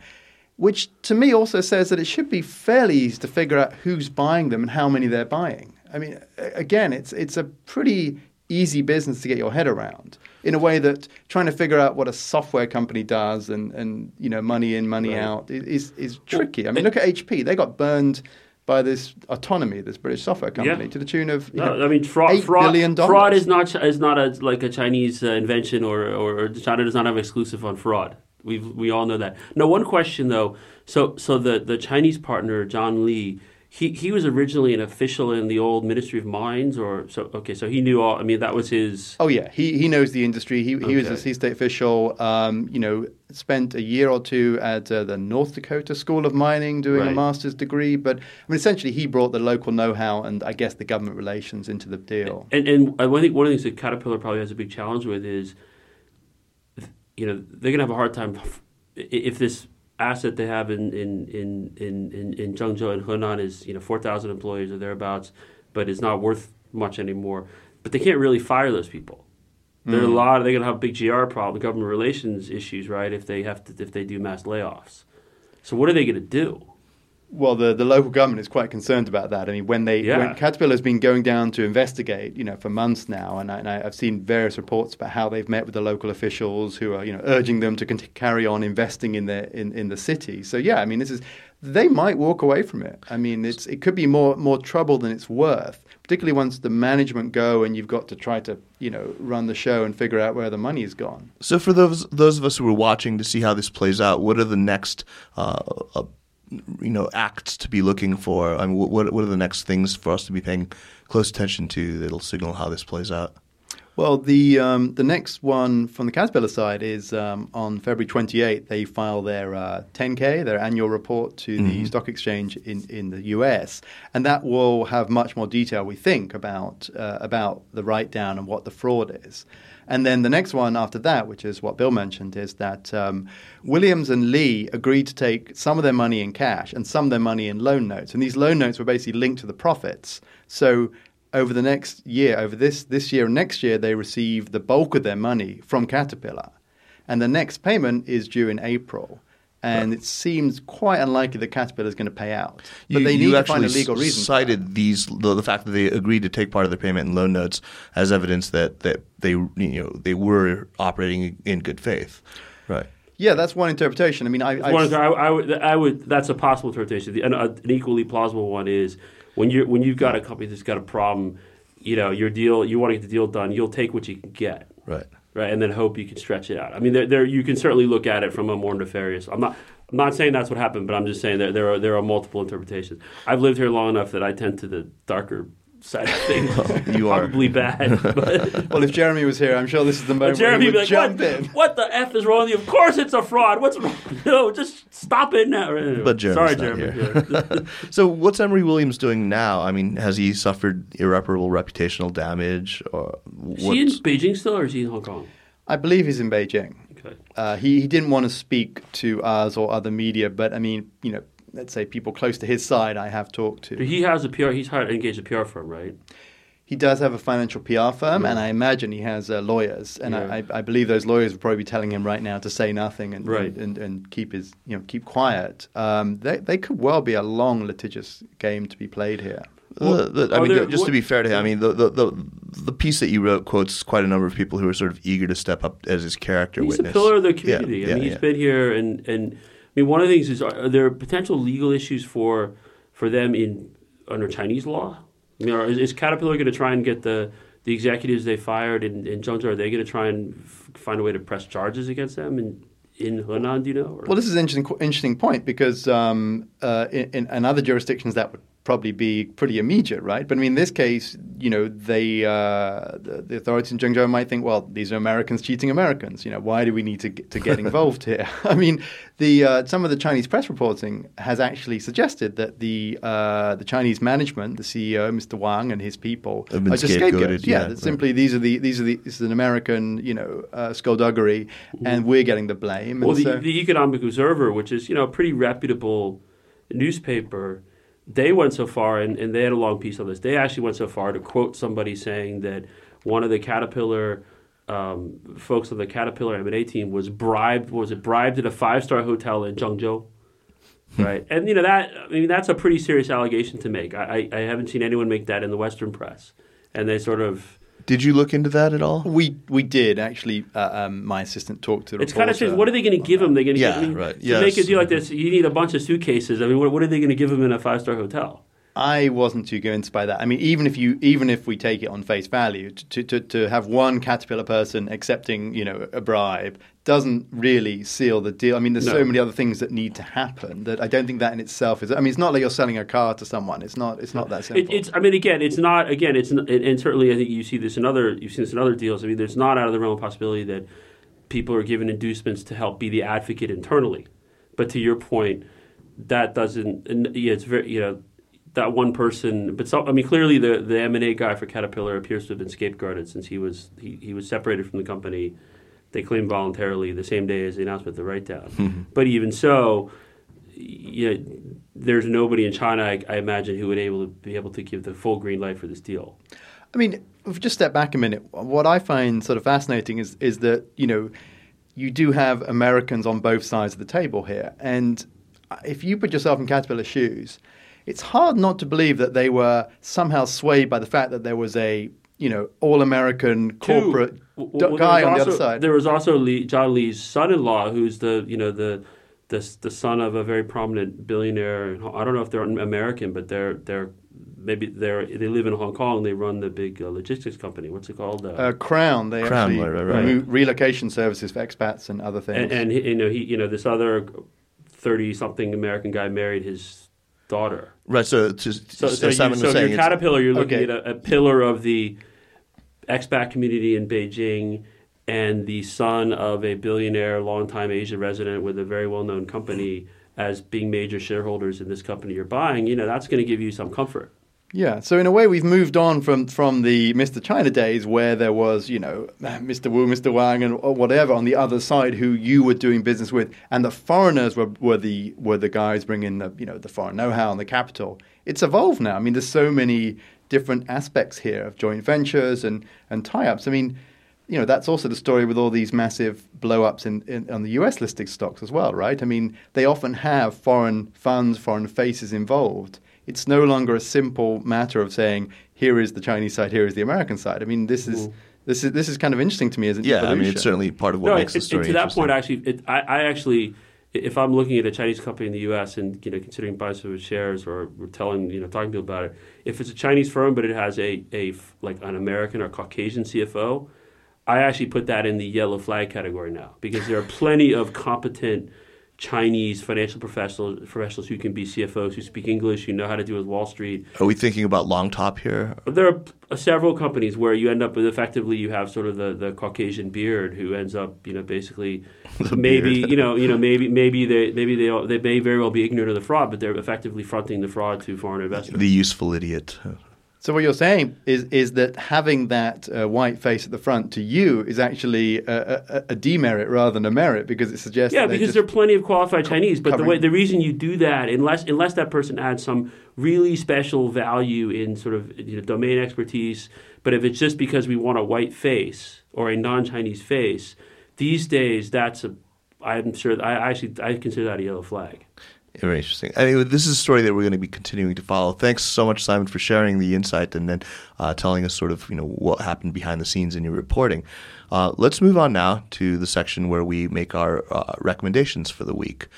which to me also says that it should be fairly easy to figure out who's buying them and how many they're buying. I mean, again, it's it's a pretty easy business to get your head around in a way that trying to figure out what a software company does and, and you know money in money Right. out is is Well, tricky. I mean, look at HP; they got burned by this autonomy, this British software company, Yeah. to the tune of you No, know, I mean, fraud. 8 Fraud, billion dollars. fraud is not is not a, like a Chinese uh, invention, or, or China does not have exclusive on fraud. We we all know that. Now, one question though. So so the the Chinese partner John Lee. He, he was originally an official in the old Ministry of Mines, or so. Okay, so he knew all. I mean, that was his. Oh yeah, he he knows the industry. He he was a sea state official. Um, you know, spent a year or two at uh, the North Dakota School of Mining doing a master's degree. But I mean, essentially, he brought the local know-how and I guess the government relations into the deal. And and I think one of the things that Caterpillar probably has a big challenge with is, you know, they're gonna have a hard time if this asset they have in in in in in, in Zhengzhou and Henan is you know four thousand employees or thereabouts, but is not worth much anymore. But they can't really fire those people. There are a hmm. lot. They're gonna have big GR problem, government relations issues, right? If they have to, if they do mass layoffs. So what are they gonna do? Well, the, the local government is quite concerned about that. I mean, when they Yeah. when Caterpillar's been going down to investigate, you know, for months now, and, I, and I, I've seen various reports about how they've met with the local officials who are, you know, urging them to cont- carry on investing in their in, in the city. So yeah, I mean, this is they might walk away from it. I mean, it's it could be more more trouble than it's worth, particularly once the management go and you've got to try to you know run the show and figure out where the money is gone. So for those those of us who are watching to see how this plays out, what are the next uh, uh, you know acts to be looking for? I mean, what what are the next things for us to be paying close attention to that'll signal how this plays out? Well, the um, the next one from the Caterpillar side is um, on February 28th. They file their uh, 10K, their annual report to the stock exchange in, in the US, and that will have much more detail, we think, about uh, about the write down and what the fraud is. And then the next one after that, which is what Bill mentioned, is that um, Williams and Lee agreed to take some of their money in cash and some of their money in loan notes, and these loan notes were basically linked to the profits. So over the next year, over this this year and next year, they receive the bulk of their money from Caterpillar, and the next payment is due in April. And it seems quite unlikely that Caterpillar is going to pay out. But You, they you need to find a legal s- reason. for cited that. these the, the fact that they agreed to take part of the payment in loan notes as evidence that that they you know they were operating in good faith, right? Yeah, that's one interpretation. I mean, I, I, One, I, I would, I would. That's a possible interpretation. The, an, an equally plausible one is when you when you've got a company that's got a problem, you know, your deal, you want to get the deal done, you'll take what you can get, Right. right, and then hope you can stretch it out. I mean, there, there you can certainly look at it from a more nefarious. I'm not. I'm not saying that's what happened, but I'm just saying that there are there are multiple interpretations. I've lived here long enough that I tend to the darker side of things. you are. probably bad, but. well, if Jeremy was here, I'm sure this is the moment Jeremy where would be like, jump what, in. what the F is wrong with you? Of course it's a fraud. What's wrong? No, just stop it now. But Jeremy's Sorry, not Jeremy. here. So what's Emery Williams doing now? I mean, has he suffered irreparable reputational damage, or Is he in Beijing still, or is he in Hong Kong? I believe he's in Beijing. Okay. Uh, he, he didn't want to speak to us or other media, but I mean, you know, let's say people close to his side I have talked to. He has a PR. He's hired engaged a PR firm, right? He does have a financial PR firm, and I imagine he has uh, lawyers. And Yeah. I, I believe those lawyers would probably be telling him right now to say nothing and Right. and, and, keep his you know keep quiet. Um, they they could well be a long litigious game to be played here. Uh, the- I mean, there- just to be fair to him, I mean, the, the the the piece that you wrote quotes quite a number of people who are sort of eager to step up as his character He's witness. a pillar of the Yeah, community. I yeah, mean, he's yeah. been here, and and I mean, one of the things is, are, there potential legal issues for for them in under Chinese law? I mean, are, is, Caterpillar going to try and get the the executives they fired in, in Zhengzhou? Are they going to try and f- find a way to press charges against them in in Henan? Do you know? Or? Well, this is an interesting interesting point because um, uh, in, in other jurisdictions that would probably be pretty immediate, right? But I mean, in this case, you know, they uh, the, the authorities in Zhengzhou might think, well, these are Americans cheating Americans. You know, why do we need to get, to get involved here? I mean, the uh, some of the Chinese press reporting has actually suggested that the uh, the Chinese management, the CEO, Mr. Wang, and his people Have been are just scapegoated, scapegoats. Yeah, yeah, that simply these are the these are the this is an American, you know, uh, skullduggery, and we're getting the blame. Well, and the, so- the Economic Observer, which is you know a pretty reputable newspaper, they went so far, and, and they had a long piece on this. They actually went so far to quote somebody saying that one of the Caterpillar um, folks on the Caterpillar M and A team was bribed. Was it bribed at a five star hotel in Zhengzhou? right, and you know that I mean that's a pretty serious allegation to make. I, I, I haven't seen anyone make that in the Western press, and they sort of Did you look into that at all? We we did actually. Uh, um, my assistant talked to the It's kind of reporter. strange. What are they going to give them? They're going to Yeah, give, I mean, right. To make a Yes. deal like this, you need a bunch of suitcases. I mean, what, what are they going to give them in a five star hotel? I wasn't too convinced by that. I mean, even if you, even if we take it on face value, to to, to have one Caterpillar person accepting, you know, a bribe doesn't really seal the deal. I mean, there's No. so many other things that need to happen that I don't think that in itself is. I mean, it's not like you're selling a car to someone. It's not. It's not that simple. It, it's. I mean, again, it's not. Again, it's. n- And, and certainly, I think you see this in other. You've seen this in other deals. I mean, there's not out of the realm of possibility that people are given inducements to help be the advocate internally. But to your point, that doesn't. Yeah, it's very. You know, that one person. But so, I mean, clearly, the the M and A guy for Caterpillar appears to have been scapegoated since he was he, he was separated from the company. They claimed voluntarily the same day as the announcement of the write down. Mm-hmm. but even so, you know, there's nobody in China, I, I imagine, who would able to be able to give the full green light for this deal. I mean, if we just step back a minute, what I find sort of fascinating is is that you know you do have Americans on both sides of the table here, and if you put yourself in Caterpillar's shoes, it's hard not to believe that they were somehow swayed by the fact that there was a you know all American corporate Two, well, guy on was the other side. There was also Lee, John Lee's son-in-law, who's the you know the the the son of a very prominent billionaire. I don't know if they're American, but they're they're maybe they're they live in Hong Kong. They run the big uh, logistics company. What's it called? Uh, uh, Crown, they Crown, actually right, right, right. relocation services for expats and other things. and, and he, you know he you know this other thirty-something American guy married his daughter. Right. So, to, So, so, you, so was if saying, you're Caterpillar, you're looking Okay. at a, a pillar of the expat community in Beijing and the son of a billionaire, longtime Asia resident with a very well-known company as being major shareholders in this company you're buying. You know, that's going to give you some comfort. Yeah, so in a way, we've moved on from from the Mr. China days where there was, you know, Mr. Wu, Mr. Wang, and whatever on the other side who you were doing business with, and the foreigners were, were the were the guys bringing the you know the foreign know-how and the capital. It's evolved now. I mean, there's so many different aspects here of joint ventures and and tie-ups. I mean, you know, that's also the story with all these massive blow-ups in, in on the U.S. listed stocks as well, right? I mean, they often have foreign funds, foreign faces involved it's no longer a simple matter of saying here is the Chinese side, here is the American side. I mean, this is mm-hmm. this is this is kind of interesting to me as an yeah, I mean, it's certainly part of what no, makes it- the story and to that point, actually, it, I, I actually, if I'm looking at a Chinese company in the U.S. and you know considering buying some of its shares or, or telling you know talking to people about it, if it's a Chinese firm but it has a a f- like an American or Caucasian CFO, I actually put that in the yellow flag category now because there are plenty of competent Chinese financial professionals professionals who can be CFOs who speak English, who know how to deal with Wall Street, Are we thinking about Longtop here? there are p- uh, several companies where you end up with effectively you have sort of the, the Caucasian beard who ends up you know basically maybe beard. you know you know maybe maybe they maybe they all, they may very well be ignorant of the fraud, but they're effectively fronting the fraud to foreign investors. The useful idiot. So what you're saying is is that having that uh, white face at the front to you is actually a, a, a demerit rather than a merit because it suggests Yeah, that because there are plenty of qualified Chinese, but the way the reason you do that, unless unless that person adds some really special value in sort of you know, domain expertise, but if it's just because we want a white face or a non-Chinese face, these days that's a I'm sure I actually I consider that a yellow flag. Very interesting. Anyway, this is a story that we're going to be continuing to follow. Thanks so much, Simon, for sharing the insight and then uh, telling us sort of you know what happened behind the scenes in your reporting. Uh, let's move on now to the section where we make our uh, recommendations for the week.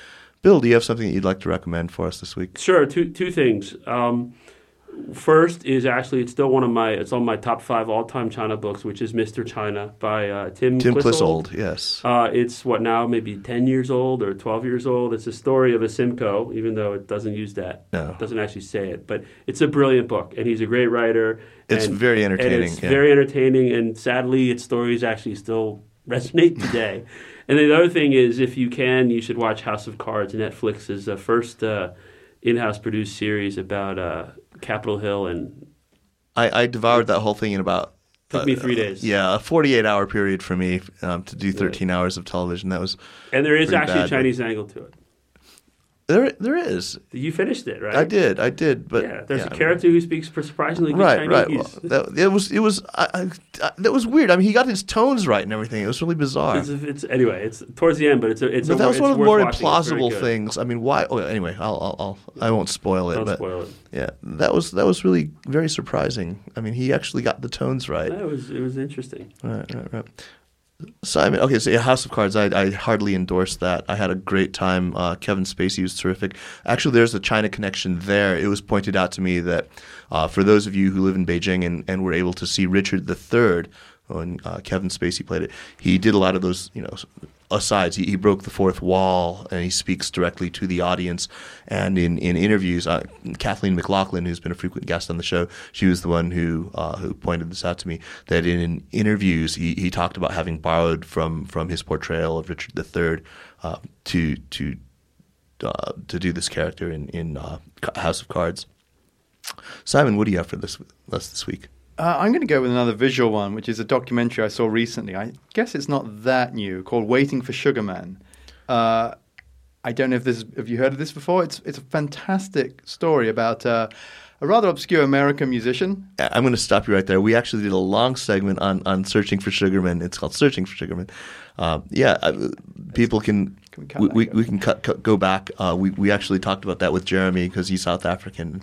Bill, do you have something that you'd like to recommend for us this week? Sure, two two things. Um, first is actually it's still one of my it's on my top five all time China books, which is Mr. China by uh, Tim Tim Clissold. Yes. Uh, it's what now, maybe 10 years old or 12 years old. It's a story of a Simcoe, even though it doesn't use that. No. It doesn't actually say it. But it's a brilliant book, and he's a great writer. It's and- very entertaining, it's yeah. very entertaining, and sadly, its stories actually still resonate today. and then the other thing is, if you can, you should watch House of Cards. Netflix's uh, first uh, in-house produced series about uh, Capitol Hill and I, I devoured that whole thing in about Took me three days. Yeah, a 48 hour period for me um, to do 13 hours of television. That was and there is actually bad, a Chinese angle to it. There. There is. You finished it, right? I did. I did. But yeah, there's yeah, a I mean- character who speaks surprisingly good Right, right. Chinese. Well, that, it was, it was, I, I, that was weird. I mean, he got his tones right and everything. It was really bizarre. It's, it's anyway. It's towards the end, but it's a, it's but a, that was one of the more watching. It's very implausible things. I mean, why? Oh, anyway, I'll, I'll, I'll, I won't spoil it. Don't but spoil it. yeah, that was that was really very surprising. I mean, he actually got the tones right. That was it was interesting. Right, right, right. Simon, okay, so House of Cards, I, I hardly endorse that. I had a great time. Uh, Kevin Spacey was terrific. Actually, there's a China connection there. It was pointed out to me that uh, for those of you who live in Beijing and, and were able to see Richard III when uh, Kevin Spacey played it, he did a lot of those, you know, asides. He, he broke the fourth wall and he speaks directly to the audience. And in, in interviews, uh, Kathleen McLaughlin, who's been a frequent guest on the show, she was the one who uh, who pointed this out to me. That in interviews, he, he talked about having borrowed from from his portrayal of Richard III uh, to to uh, to do this character in in uh, House of Cards. Simon, what do you have for this this week? Uh, I'm going to go with another visual one, which is a documentary I saw recently. I guess it's not that new, called "Waiting for Sugar Man." Uh, I don't know if this have you heard of this before. It's it's a fantastic story about uh, a rather obscure American musician. I'm going to stop you right there. We actually did a long segment on on searching for Sugarman. It's called "Searching for Sugarman." Uh, yeah, uh, people can. Can we we, we, can cut, cut go back. Uh, we we actually talked about that with Jeremy because he's South African.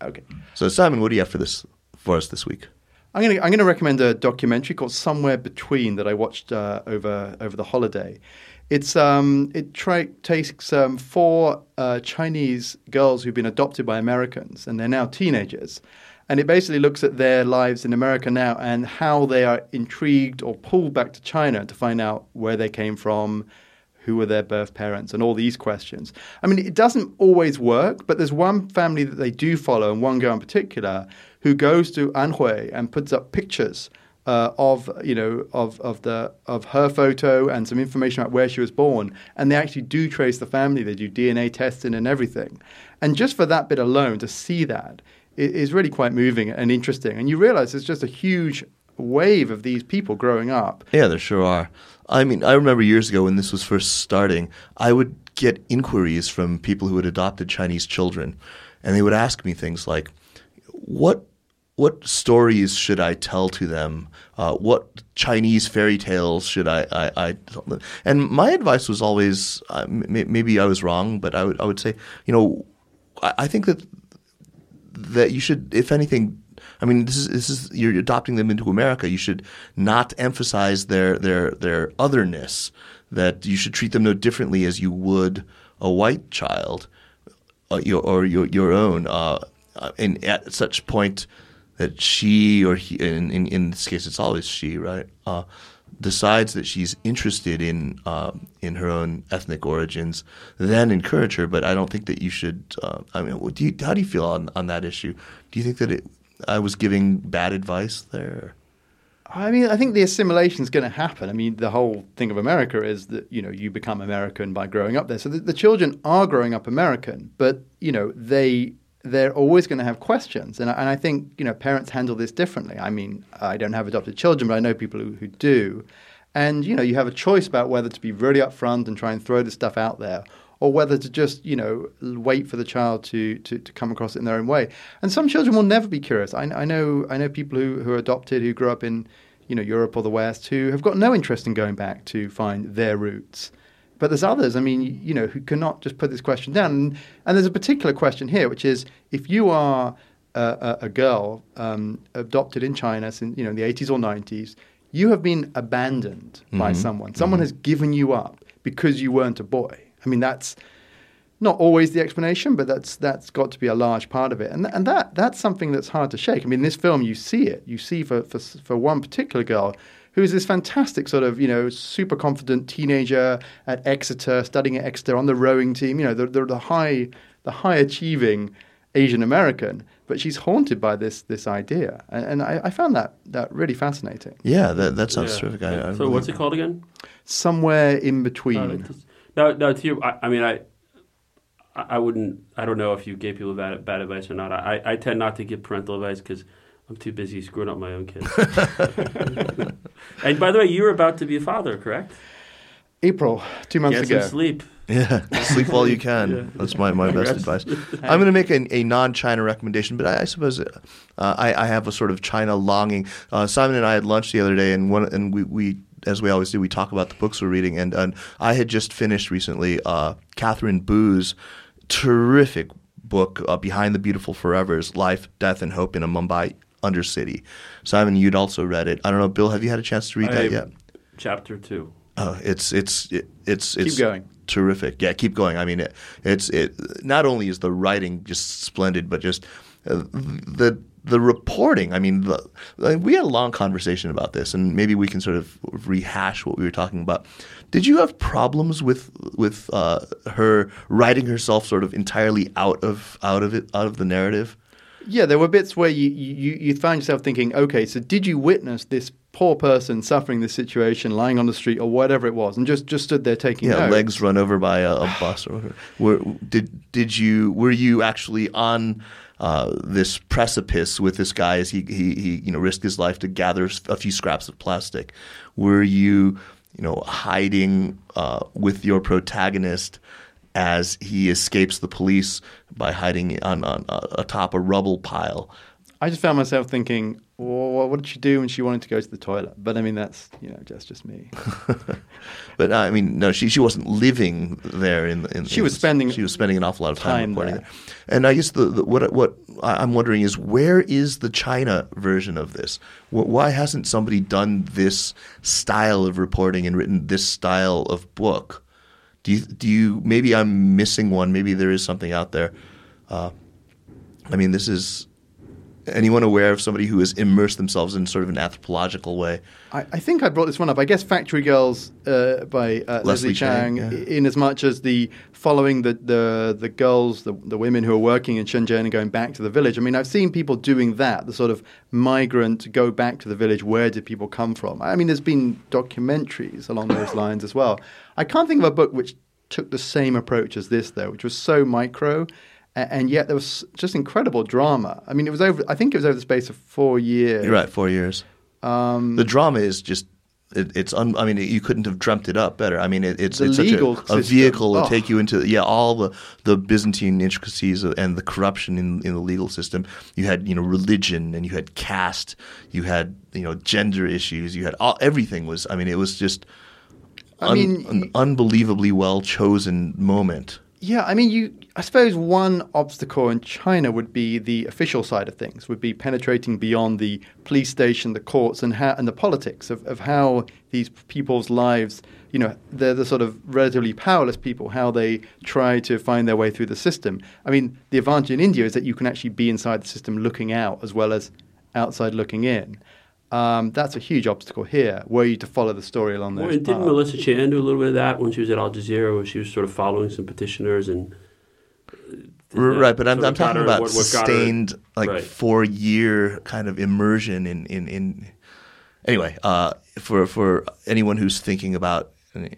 Okay. So Simon, what do you have for this for us this week? I'm going to I'm going to recommend a documentary called Somewhere Between that I watched uh, over over the holiday. It's um, it tra- takes um, four uh, Chinese girls who've been adopted by Americans and they're now teenagers, and it basically looks at their lives in America now and how they are intrigued or pulled back to China to find out where they came from, who were their birth parents, and all these questions. I mean, it doesn't always work, but there's one family that they do follow, and one girl in particular, who goes to Anhui and puts up pictures uh, of you know of of the of her photo and some information about where she was born, and they actually do trace the family. They do DNA testing and everything, and just for that bit alone, to see that i- really quite moving and interesting. And you realize it's just a huge wave of these people growing up Yeah, there sure are. I mean, I remember years ago when this was first starting, I would get inquiries from people who had adopted Chinese children, and they would ask me things like, "What what stories should I tell to them? Uh, what Chinese fairy tales should I, I, I tell them?" And my advice was always, uh, maybe I was wrong, but I would I would say, you know, I, I think that that you should, if anything, I mean, this is this is you're adopting them into America. You should not emphasize their their their otherness. That you should treat them no differently as you would a white child, uh, your, or your your own. Uh, uh, and at such point that she or he, in, in in this case, it's always she, right? Uh, decides that she's interested in uh, in her own ethnic origins, then encourage her. But I don't think that you should. Uh, I mean, what do you, how do you feel on, on that issue? Do you think that it, I was giving bad advice there? I mean, I think the assimilation is going to happen. I mean, the whole thing of America is that you know you become American by growing up there. So the, the children are growing up American, but you know they they're always going to have questions, and I, and I think you know parents handle this differently. I mean, I don't have adopted children, but I know people who, who do, and you know you have a choice about whether to be really upfront and try and throw the stuff out there, or whether to just you know wait for the child to, to, to come across it in their own way. And some children will never be curious. I, I know I know people who, who are adopted who grew up in you know Europe or the West who have got no interest in going back to find their roots. But there's others, I mean, you know, who cannot just put this question down. And, and there's a particular question here, which is if you are a, a, girl um, adopted in China since you know in the 80s or 90s, you have been abandoned by someone. Someone has given you up because you weren't a boy. I mean, that's not always the explanation, but that's that's got to be a large part of it, and and that that's something that's hard to shake. I mean, in this film, you see it. You see for for for one particular girl who's this fantastic sort of you know super confident teenager at Exeter, studying at Exeter on the rowing team. You know, the the, the high the high achieving Asian American, but she's haunted by this this idea, and, and I, I found that that really fascinating. Yeah, that that sounds Yeah. terrific. I, I so really- what's it called again? Somewhere in between. Oh, just- now, now to you, I, I mean, I, I I wouldn't. I don't know if you gave people bad, bad advice or not. I, I tend not to give parental advice because I'm too busy screwing up my own kids. and by the way, you were about to be a father, correct? April, two months Get ago. some sleep. Yeah, sleep while you can. Yeah. That's my, my best advice. I'm going to make a, a non-China recommendation, but I, I suppose uh, I, I have a sort of China longing. Uh, Simon and I had lunch the other day, and one and we, we as we always do, we talk about the books we're reading. And, and I had just finished recently uh, Katherine Boo's terrific book, uh, Behind the Beautiful Forevers: Life, Death, and Hope in a Mumbai Undercity. Simon, you'd also read it. I don't know, Bill, have you had a chance to read I- that yet? chapter two. Oh, it's it's it, it's it's going. terrific. Yeah, keep going. I mean, it, it's it. Not only is the writing just splendid, but just uh, the the reporting. I mean, the, like, we had a long conversation about this, and maybe we can sort of rehash what we were talking about. Did you have problems with with uh, her writing herself sort of entirely out of out of it out of the narrative? Yeah, there were bits where you, you, you found yourself thinking, okay, so did you witness this poor person suffering this situation, lying on the street or whatever it was, and just, just stood there taking yeah, notes? legs run over by a, a bus or whatever. Were, did did you were you actually on uh, this precipice with this guy as he, he he you know risked his life to gather a few scraps of plastic? Were you you know hiding uh, with your protagonist? As he escapes the police by hiding on, on uh, atop a rubble pile, I just found myself thinking, well, what did she do when she wanted to go to the toilet? But I mean, that's you know, that's just me. But I mean, no, she she wasn't living there. In, in She in was spending she was spending an awful lot of time, time there. And I guess the, the what what I'm wondering is where is the China version of this? Why hasn't somebody done this style of reporting and written this style of book? Do you do you maybe I'm missing one? Maybe there is something out there. Uh, I mean, this is anyone aware of somebody who has immersed themselves in sort of an anthropological way? I, I think I brought this one up. I guess Factory Girls uh, by uh, Leslie Leslie, Chang, Chang, yeah. in as much as the following the, the, the girls, the, the women who are working in Shenzhen and going back to the village. I mean, I've seen people doing that, the sort of migrant go back to the village. Where did people come from? I mean, there's been documentaries along those lines as well. I can't think of a book which took the same approach as this, though, which was so micro. And yet there was just incredible drama. I mean, it was over. I think it was over the space of four years. You're right, four years. Um, the drama is just it, it's un, I mean you couldn't have dreamt it up better. I mean it, it's it's such a, a vehicle to Oh. take you into yeah all the the Byzantine intricacies of- and the corruption in in the legal system. You had you know religion and you had caste, you had you know gender issues, you had all everything was I mean it was just I un- mean, an unbelievably well chosen moment. Yeah, I mean, you. I suppose one obstacle in China would be the official side of things, would be penetrating beyond the police station, the courts, and how and the politics of, of how these people's lives. You know, they're the sort of relatively powerless people. How they try to find their way through the system. I mean, the advantage in India is that you can actually be inside the system, looking out as well as outside looking in. Um, that's a huge obstacle here. Were you to follow the story along Well, those and didn't paths. Melissa Chan do a little bit of that when she was at Al Jazeera, where she was sort of following some petitioners and Right, but I'm, I'm talking her- about what- what got her- sustained, like Right. four year kind of immersion in in in. Anyway, uh, for for anyone who's thinking about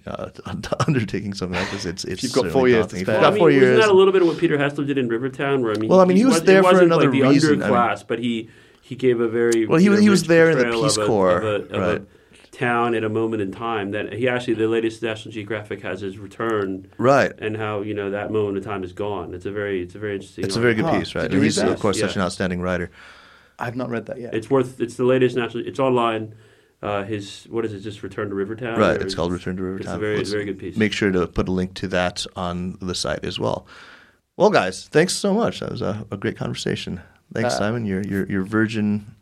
uh, undertaking something like this, it's it's you've got four years to daunting. If spare. you've Well, I got mean, four wasn't that a little bit of what Peter Hessler did in Rivertown? Where I mean, Well, I mean, he was was- there for wasn't another like the reason. I mean- underclass, but he he gave a very Well, he you was- know, he was there in the portrayal Peace of a- Corps, of a, of right. a town at a moment in time that he actually the latest National Geographic has his return right. and how you know that moment in time is gone. It's a very it's a very interesting. It's a very good Huh. piece, right? Did And he's of course such an outstanding writer. I've not read that yet. It's worth. It's the latest national. It's online. Uh, his what is it? Just Return to Rivertown. Right, it's called Return to Rivertown. It's a very Let's very good piece. Make sure to put a link to that on the site as well. Well, guys, thanks so much. That was a, a great conversation. Thanks, Uh, Simon. Your your your virgin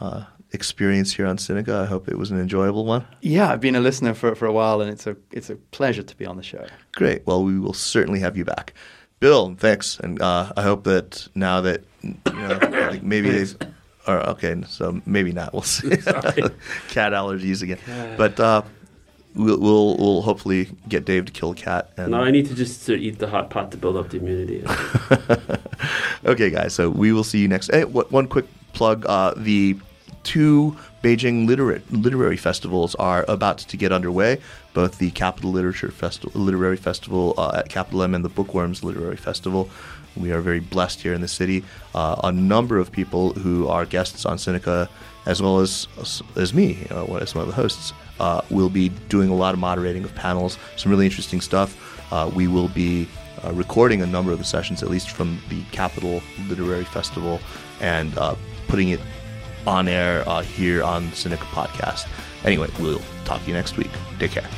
uh, experience here on Sinica. I hope it was an enjoyable one. Yeah, I've been a listener for, for a while, and it's a it's a pleasure to be on the show. Great. Well, we will certainly have you back, Bill. Thanks, and uh, I hope that now that you know, maybe they've. Or okay, so maybe not. We'll see. Cat allergies again, but uh, we'll, we'll we'll hopefully get Dave to kill a cat. And No, I need to just sort of eat the hot pot to build up the immunity. okay, guys. So we will see you next. Hey, what, one quick plug: uh, the two Beijing literary literary festivals are about to get underway. Both the Capital Literature Festival, Literary Festival uh, at Capital M, and the Bookworms Literary Festival. We are very blessed here in the city. Uh, a number of people who are guests on Sinica, as well as as me, uh, as one of the hosts, uh, will be doing a lot of moderating of panels. Some really interesting stuff. Uh, we will be uh, recording a number of the sessions, at least from the Capital Literary Festival, and uh, putting it on air uh, here on the Sinica podcast. Anyway, we'll talk to you next week. Take care.